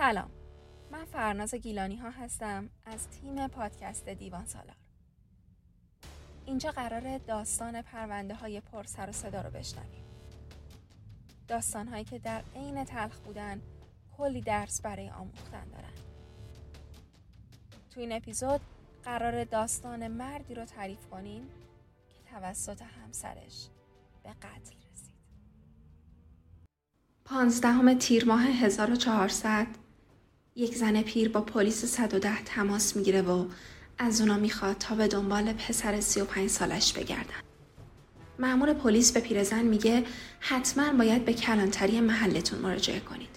سلام. من فرناز گیلانی ها هستم از تیم پادکست دیوان سالار. اینجا قرار داستان پرونده های پر سر و صدا رو بشنویم. داستان هایی که در عین تلخ بودن کلی درس برای آموختن دارن. تو این اپیزود قرار داستان مردی رو تعریف کنیم که توسط همسرش به قتل رسید. پانزدهم تیر ماه 1400 یک زن پیر با پلیس 110 تماس می‌گیره و از اونا می‌خواد تا به دنبال پسر 35 سالش بگردن. معمور پلیس به پیرزن میگه حتما باید به کلانتری محلتون مراجعه کنید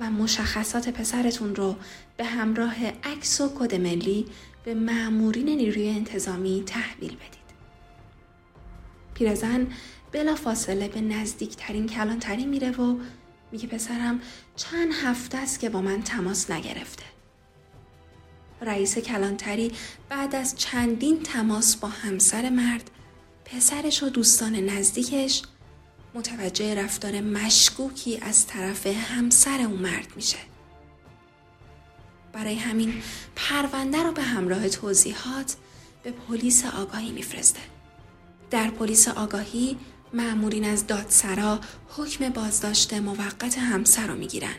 و مشخصات پسرتون رو به همراه عکس و کد ملی به معمورین نیروی انتظامی تحویل بدید. پیرزن بلا فاصله به نزدیکترین کلانتری میره و میگه پسرم چند هفته است که با من تماس نگرفته. رئیس کلانتری بعد از چندین تماس با همسر مرد پسرش و دوستان نزدیکش متوجه رفتار مشکوکی از طرف همسر اون مرد میشه. برای همین پرونده رو به همراه توضیحات به پلیس آگاهی میفرسته. در پلیس آگاهی معمورین از دادسرا حکم بازداشت موقت همسر رو می‌گیرن.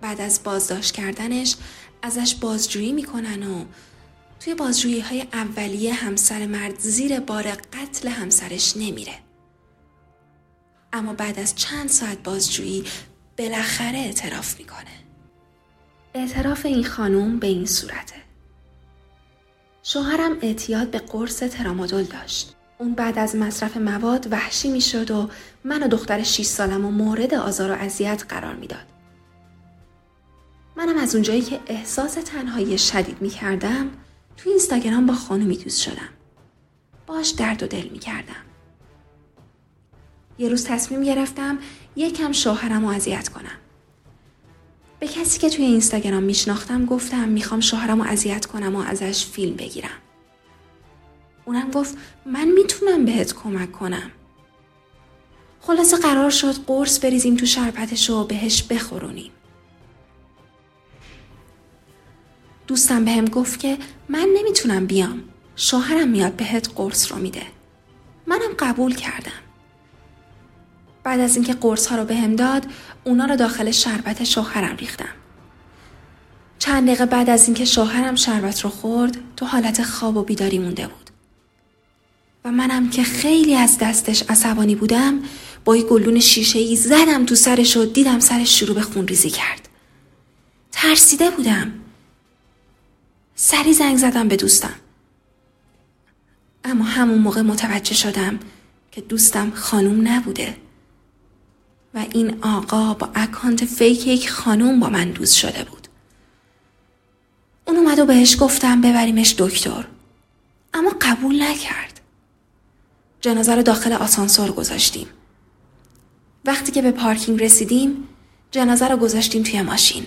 بعد از بازداشت کردنش ازش بازجویی می‌کنن و توی بازجویی های اولیه همسر مرد زیر بار قتل همسرش نمیره. اما بعد از چند ساعت بازجویی بالاخره اعتراف می‌کنه. اعتراف این خانوم به این صورته. شوهرم اعتیاد به قرص ترامادول داشت. اون بعد از مصرف مواد وحشی می‌شد و من و دختر 6 سالم و مورد آزار و اذیت قرار می‌داد. منم از اونجایی که احساس تنهایی شدید می کردم تو اینستاگرام با خانومی دوست شدم. باش درد و دل می کردم. یه روز تصمیم گرفتم یکم شوهرم رو اذیت کنم. به کسی که توی اینستاگرام میشناختم گفتم می‌خوام شوهرم رو اذیت کنم و ازش فیلم بگیرم. اونم گفت من می‌تونم بهت کمک کنم. خلاصه قرار شد قرص بریزیم تو شربتش و بهش بخورونیم. دوستم بهم به گفت که من نمی‌تونم بیام. شوهرم میاد بهت قرص رو میده. منم قبول کردم. بعد از اینکه قرص ها رو بهم داد، اونا رو داخل شربت شوهرم ریختم. چند دقیقه بعد از اینکه شوهرم شربت رو خورد، تو حالت خواب و بیداری مونده بود. و منم که خیلی از دستش عصبانی بودم با یه گلون شیشه ای زدم تو سرش و دیدم سرش شروع به خون ریزی کرد. ترسیده بودم. سری زنگ زدم به دوستم. اما همون موقع متوجه شدم که دوستم خانوم نبوده و این آقا با اکانت فیک یک خانوم با من دوست شده بود. اون اومد و بهش گفتم ببریمش دکتر. اما قبول نکرد. جنازه رو داخل آسانسور گذاشتیم. وقتی که به پارکینگ رسیدیم جنازه رو گذاشتیم توی ماشین.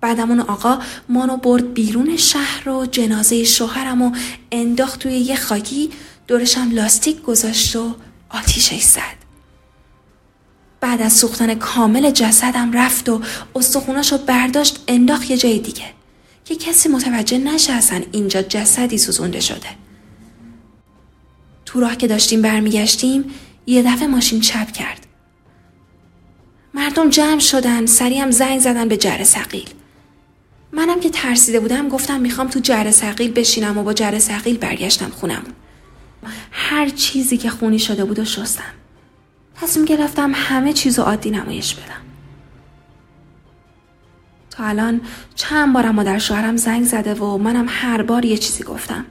بعدمون آقا مانو برد بیرون شهر و جنازه شوهرم و انداخت توی یه خاکی دورشم لاستیک گذاشت و آتیشش زد. بعد از سوختن کامل جسدم رفت و استخوناشو برداشت انداخت یه جای دیگه که کسی متوجه نشه اصلا اینجا جسدی سوزونده شده. تو راه که داشتیم برمیگشتیم یه دفعه ماشین چپ کرد. مردم جمع شدن سریم زنگ زدن به جره سقیل. منم که ترسیده بودم گفتم می‌خوام تو جره سقیل بشینم و با جره سقیل برگشتم خونم. هر چیزی که خونی شده بود و شستم. تصمیم گرفتم همه چیز رو عادی نمایش بدم. تا الان چند بارم مادر شوهرم زنگ زده و منم هر بار یه چیزی گفتم.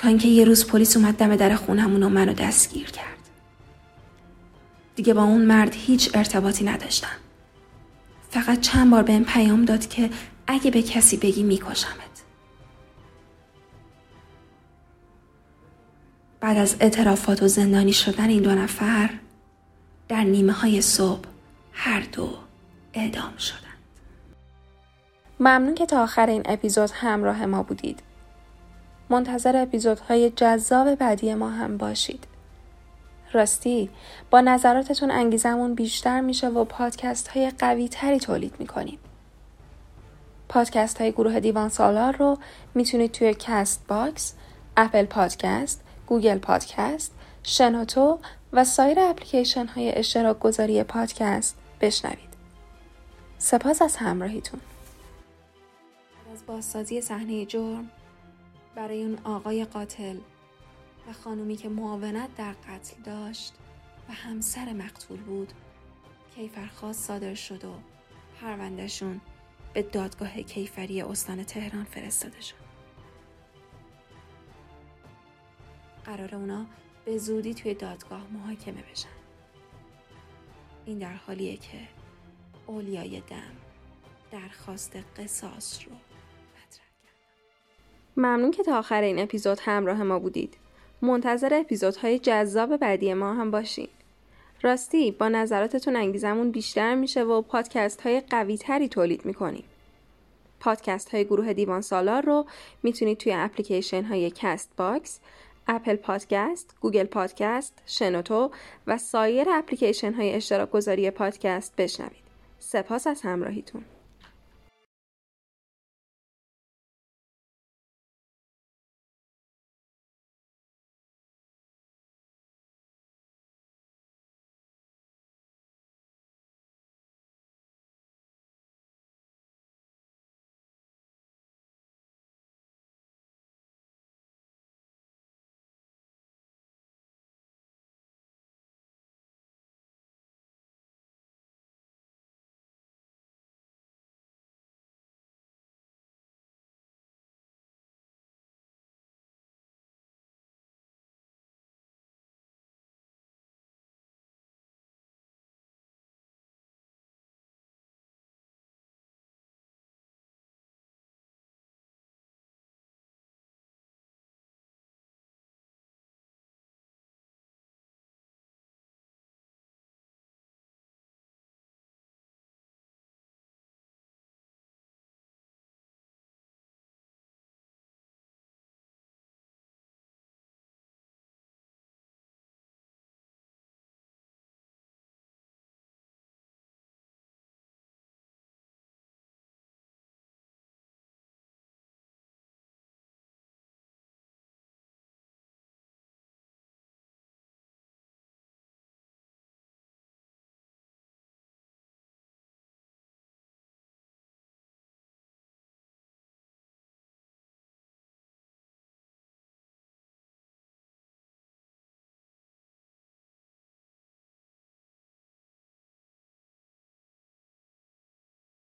تا اینکه یه روز پلیس اومد دم در خونمون و منو دستگیر کرد. دیگه با اون مرد هیچ ارتباطی نداشتم. فقط چند بار بهم پیام داد که اگه به کسی بگی میکشمت. بعد از اعترافات و زندانی شدن این دو نفر در نیمه های صبح هر دو اعدام شدند. ممنون که تا آخر این اپیزود همراه ما بودید. منتظر اپیزودهای جذاب بعدی ما هم باشید. راستی با نظراتتون انگیزمون بیشتر میشه و پادکست های قوی تری تولید می‌کنیم. پادکست های گروه دیوان سالار رو می‌تونید توی Castbox، Apple Podcast، Google Podcast، شنوتو و سایر اپلیکیشن های اشتراک گذاری پادکست بشنوید. سپاس از همراهیتون. از بازسازی صحنه جرم برای اون آقای قاتل و خانومی که معاونت در قتل داشت و همسر مقتول بود کیفرخواست صادر شد و پروندهشون به دادگاه کیفری استان تهران فرستاده شد. قرار اونا به زودی توی دادگاه محاکمه بشن. این در حالیه که اولیای دم درخواست قصاص رو. ممنون که تا آخر این اپیزود همراه ما بودید. منتظر اپیزودهای جذاب بعدی ما هم باشین. راستی با نظراتتون انگیزمون بیشتر میشه و پادکست های قوی تری تولید می‌کنیم. پادکست های گروه دیوان سالار رو می‌تونید توی اپلیکیشن های Castbox، Apple Podcast، Google Podcast، شنوتو و سایر اپلیکیشن های اشتراک گذاری پادکست بشنوید. سپاس از همراهیتون.